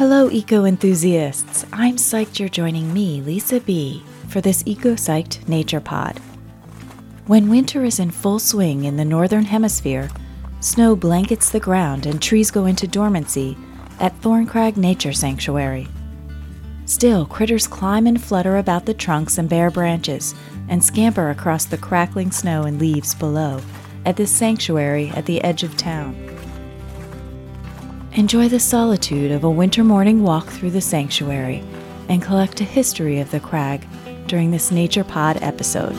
Hello, eco enthusiasts. I'm psyched you're joining me, Lisa B., for this Eco Psyched Nature Pod. When winter is in full swing in the Northern Hemisphere, snow blankets the ground and trees go into dormancy at Thorncrag Nature Sanctuary. Still, critters climb and flutter about the trunks and bare branches and scamper across the crackling snow and leaves below at this sanctuary at the edge of town. Enjoy the solitude of a winter morning walk through the sanctuary and collect a history of the crag during this Nature Pod episode.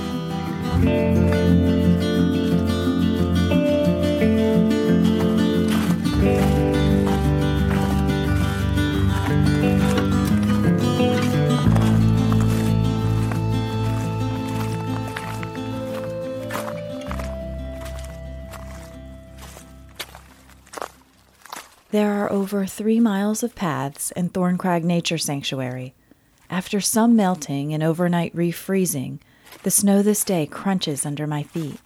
Over three miles of paths in Thorncrag Nature Sanctuary. After some melting and overnight refreezing, the snow this day crunches under my feet.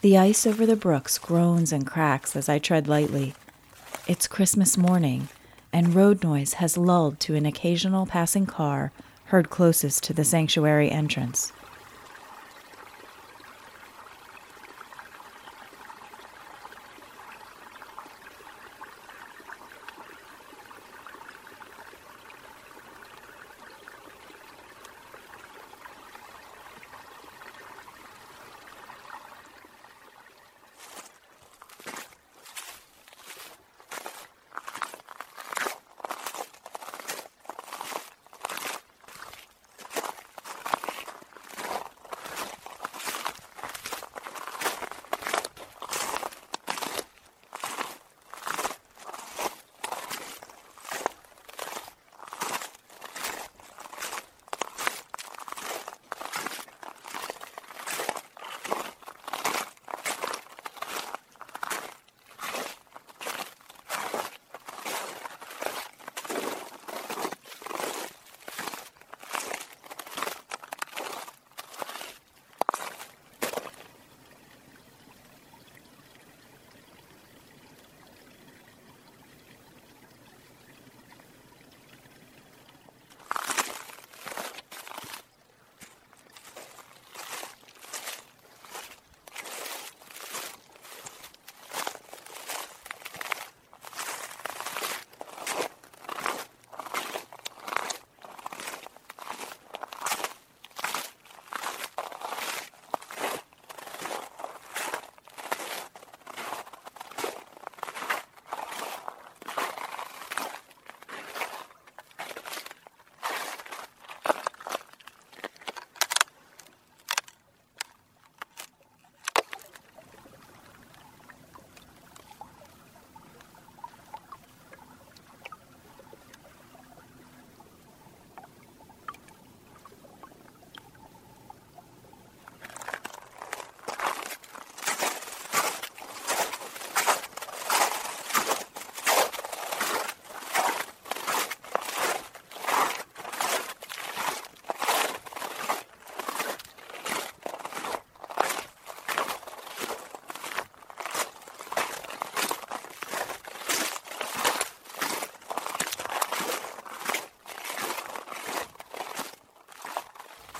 The ice over the brooks groans and cracks as I tread lightly. It's Christmas morning, and road noise has lulled to an occasional passing car heard closest to the sanctuary entrance.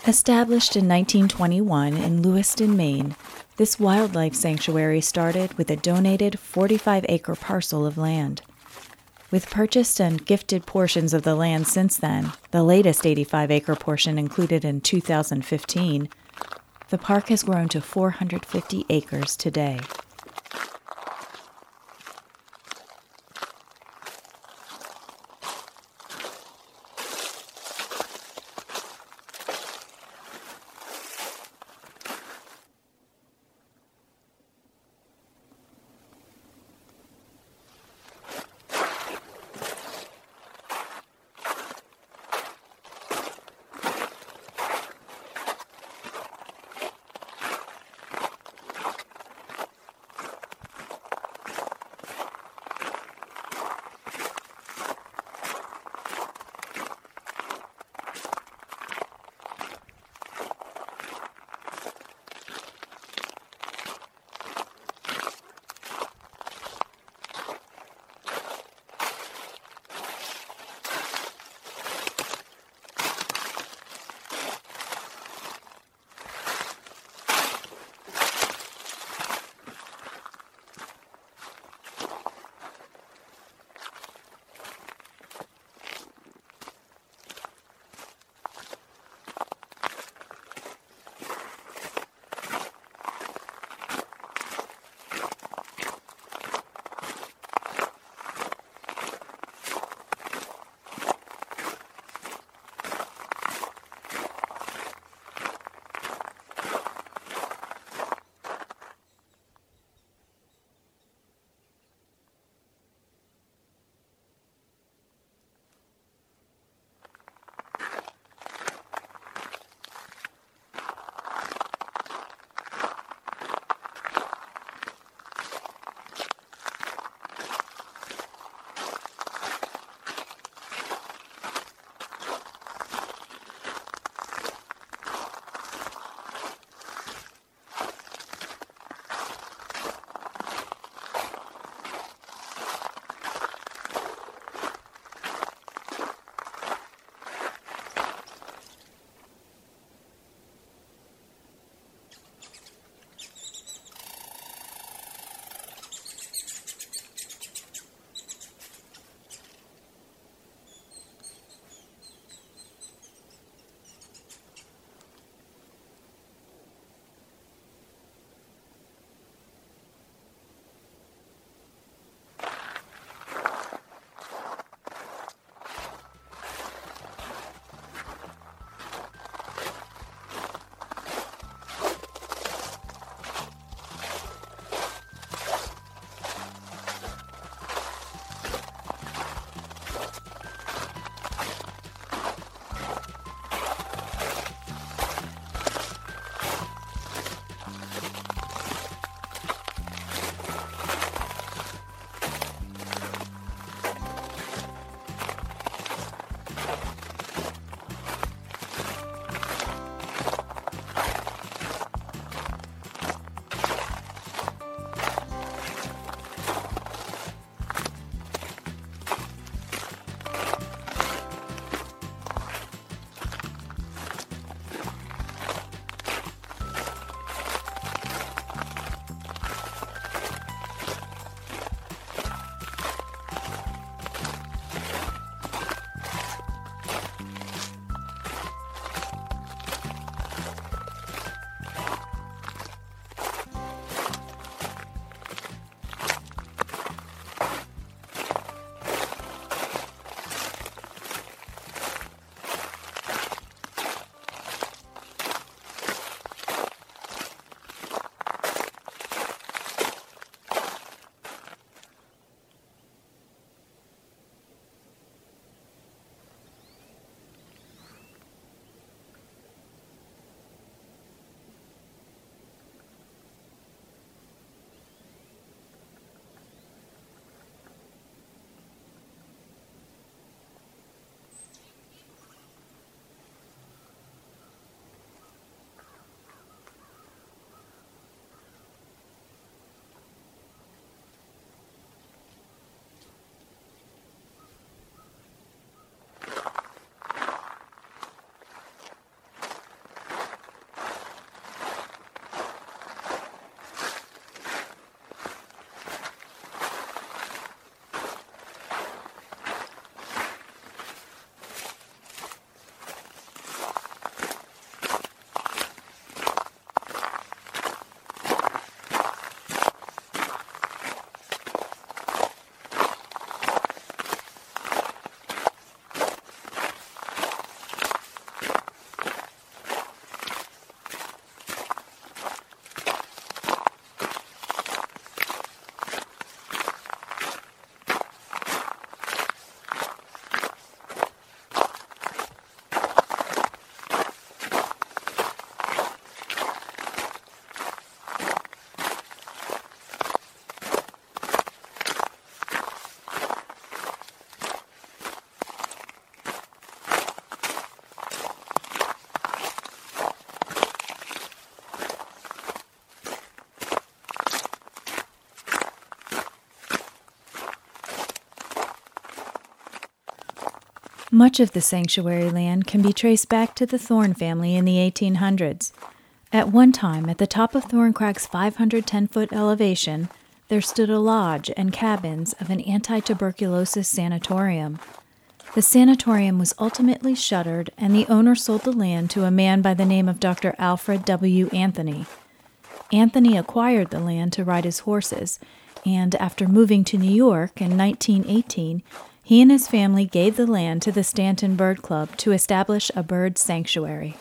Established in 1921 in Lewiston, Maine, this wildlife sanctuary started with a donated 45 acre parcel of land. With purchased and gifted portions of the land since then, the latest 85 acre portion included in 2015, the park has grown to 450 acres today. Much of the sanctuary land can be traced back to the Thorn family in the 1800s. At one time, at the top of Thorncrag's 510 foot elevation, there stood a lodge and cabins of an anti tuberculosis sanatorium. The sanatorium was ultimately shuttered, and the owner sold the land to a man by the name of Dr. Alfred W. Anthony. Anthony acquired the land to ride his horses, and after moving to New York in 1918, he and his family gave the land to the Stanton Bird Club to establish a bird sanctuary.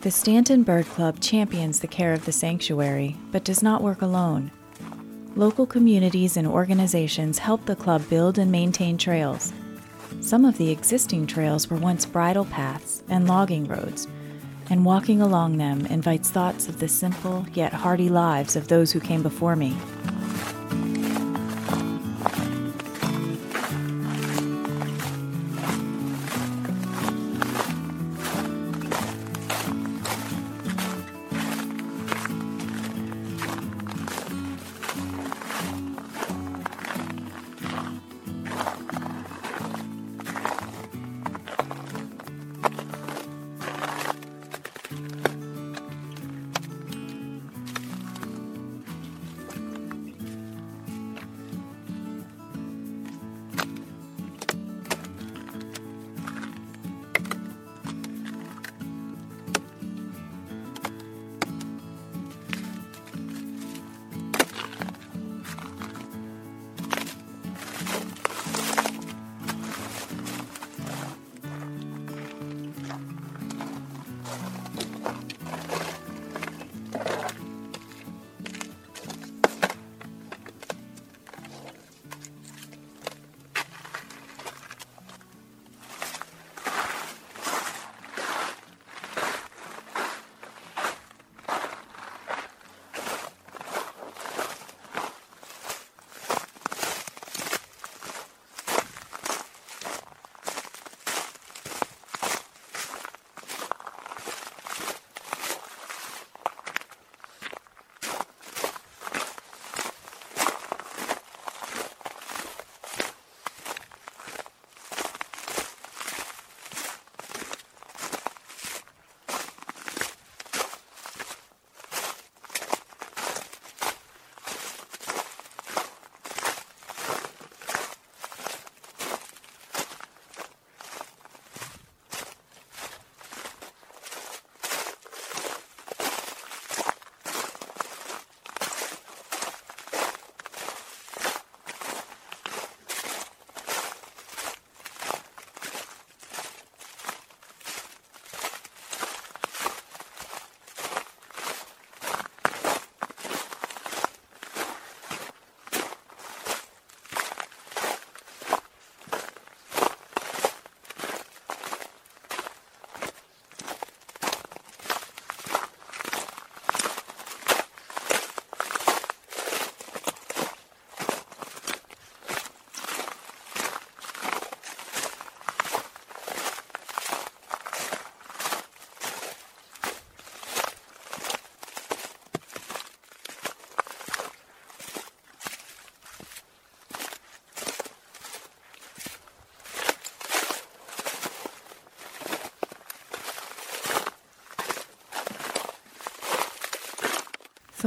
The Stanton Bird Club champions the care of the sanctuary, but does not work alone. Local communities and organizations help the club build and maintain trails. Some of the existing trails were once bridle paths and logging roads, and walking along them invites thoughts of the simple yet hardy lives of those who came before me.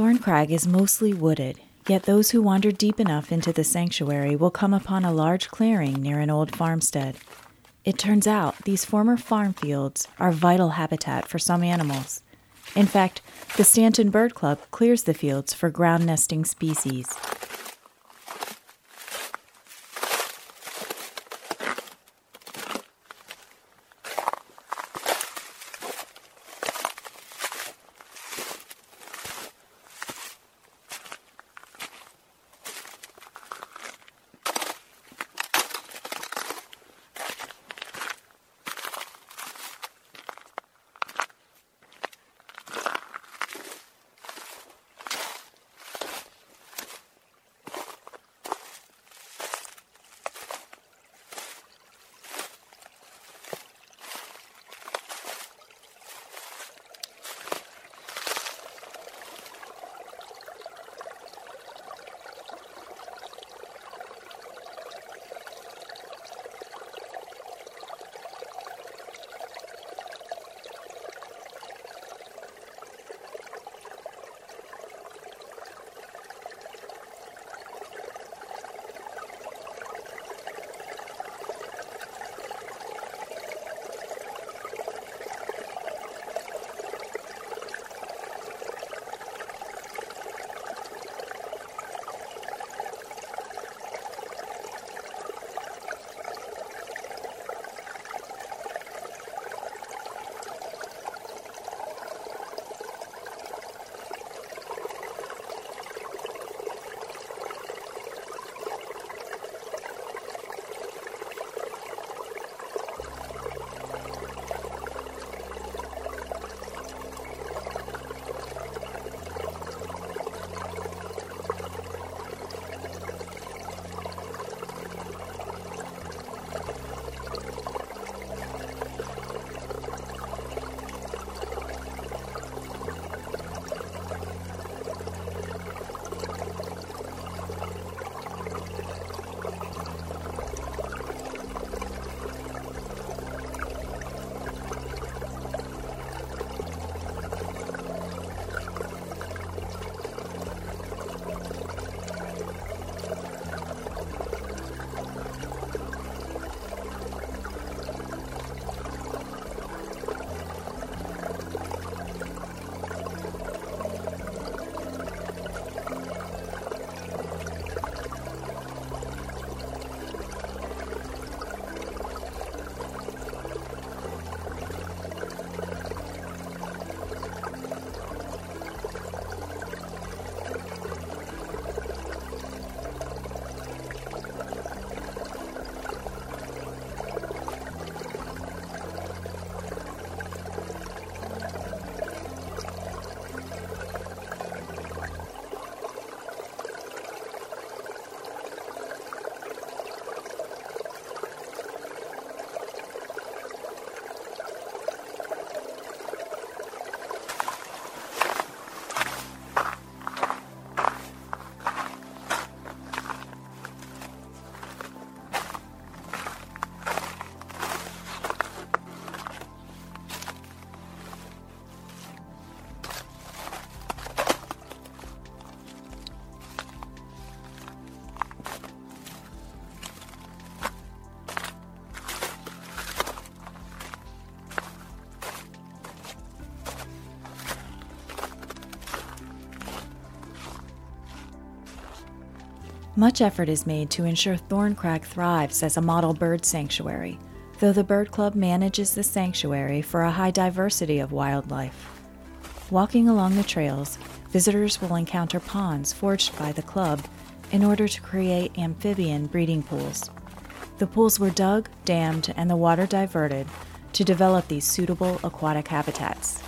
Thorn Crag is mostly wooded, yet those who wander deep enough into the sanctuary will come upon a large clearing near an old farmstead. It turns out these former farm fields are vital habitat for some animals. In fact, the Stanton Bird Club clears the fields for ground nesting species. Much effort is made to ensure Thorncrag thrives as a model bird sanctuary, though the Bird Club manages the sanctuary for a high diversity of wildlife. Walking along the trails, visitors will encounter ponds forged by the club in order to create amphibian breeding pools. The pools were dug, dammed, and the water diverted to develop these suitable aquatic habitats.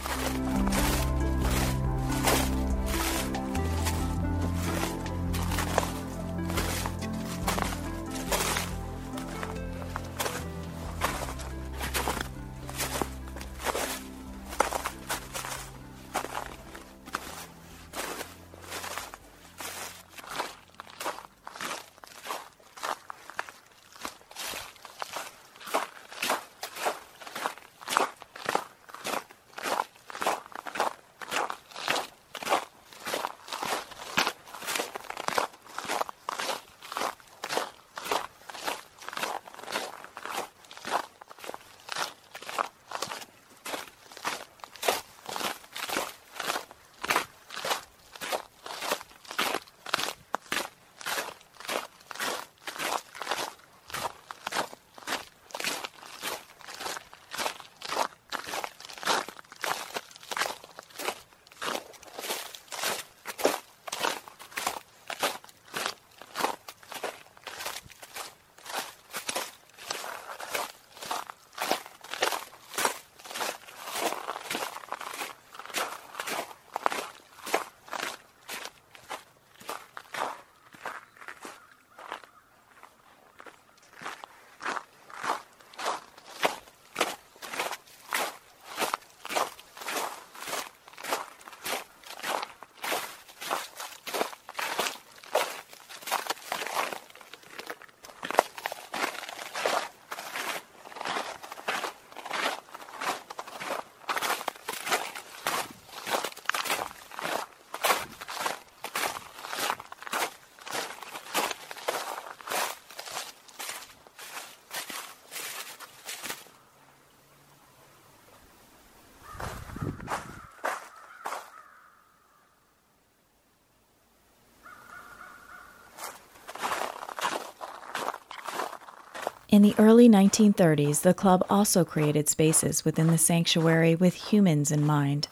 In the early 1930s, the club also created spaces within the sanctuary with humans in mind.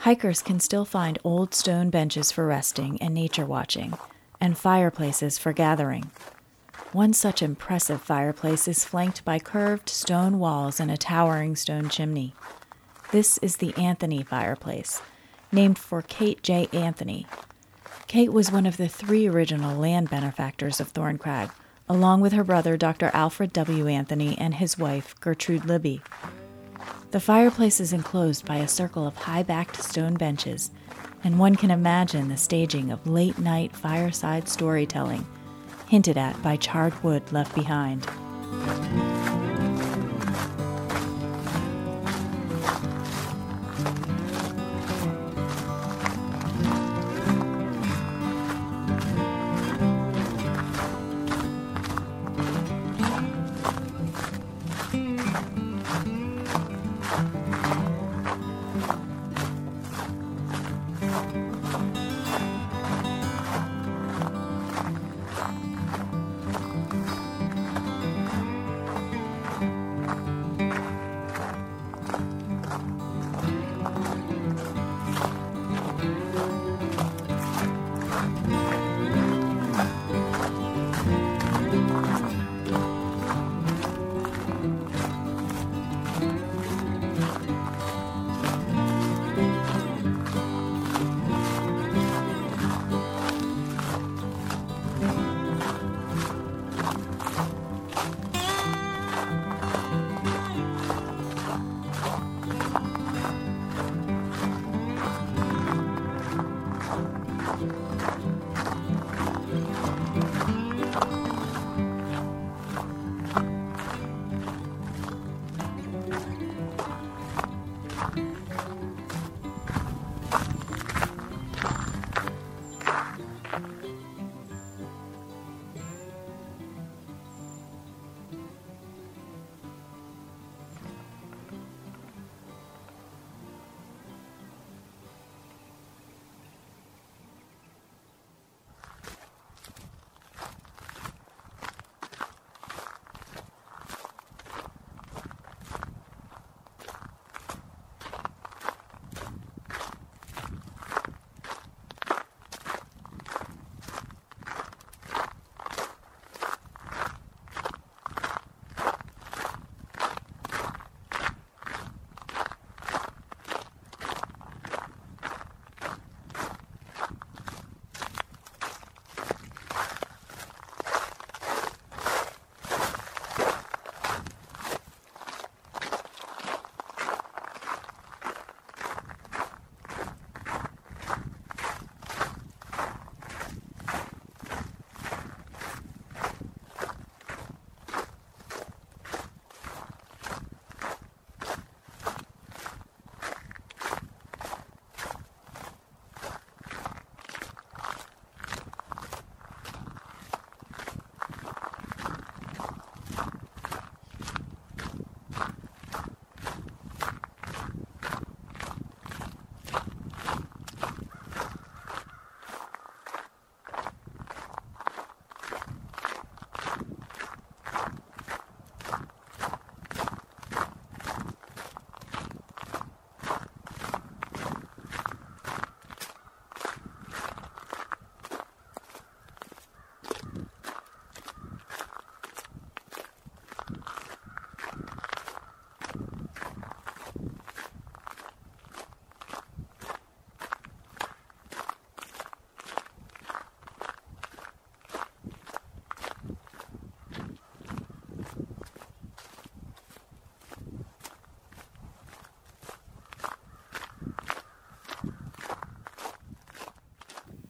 Hikers can still find old stone benches for resting and nature watching, and fireplaces for gathering. One such impressive fireplace is flanked by curved stone walls and a towering stone chimney. This is the Anthony fireplace, named for Kate J. Anthony. Kate was one of the three original land benefactors of Thorncrag along with her brother, Dr. Alfred W. Anthony, and his wife, Gertrude Libby. The fireplace is enclosed by a circle of high backed stone benches, and one can imagine the staging of late night fireside storytelling, hinted at by charred wood left behind.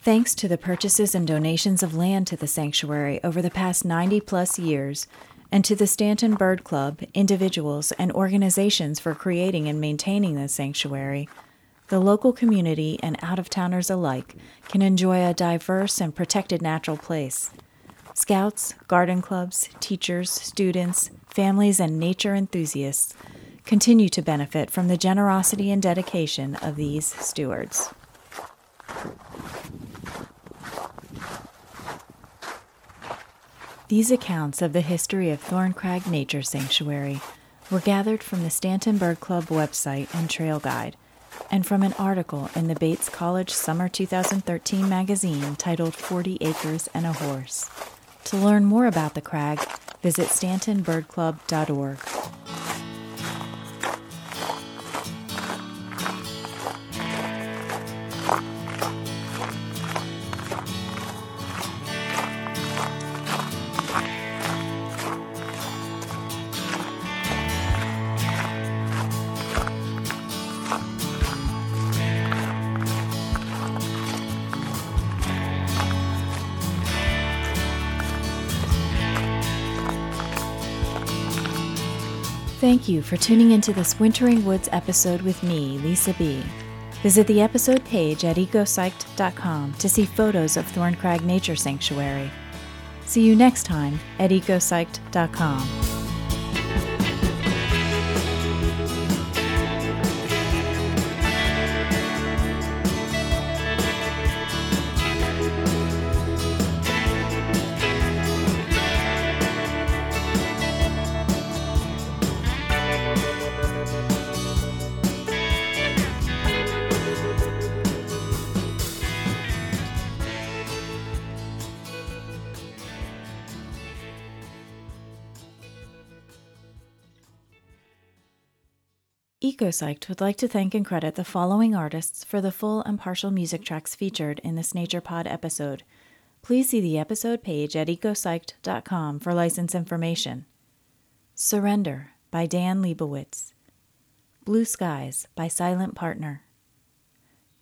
Thanks to the purchases and donations of land to the sanctuary over the past 90 plus years, and to the Stanton Bird Club, individuals, and organizations for creating and maintaining the sanctuary, the local community and out of towners alike can enjoy a diverse and protected natural place. Scouts, garden clubs, teachers, students, families, and nature enthusiasts continue to benefit from the generosity and dedication of these stewards. These accounts of the history of Thorncrag Nature Sanctuary were gathered from the Stanton Bird Club website and trail guide, and from an article in the Bates College Summer 2013 magazine titled 40 Acres and a Horse. To learn more about the crag, visit stantonbirdclub.org. Thank you for tuning into this Wintering Woods episode with me, Lisa B. Visit the episode page at ecopsyched.com to see photos of Thorncrag Nature Sanctuary. See you next time at ecopsyched.com. EcoPsyched would like to thank and credit the following artists for the full and partial music tracks featured in this Nature Pod episode. Please see the episode page at ecopsyched.com for license information. Surrender by Dan Lebowitz. Blue Skies by Silent Partner.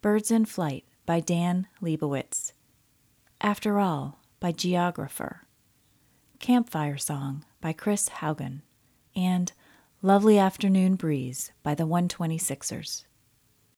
Birds in Flight by Dan Lebowitz. After All by Geographer. Campfire Song by Chris Haugen. And Lovely Afternoon Breeze by the 126ers.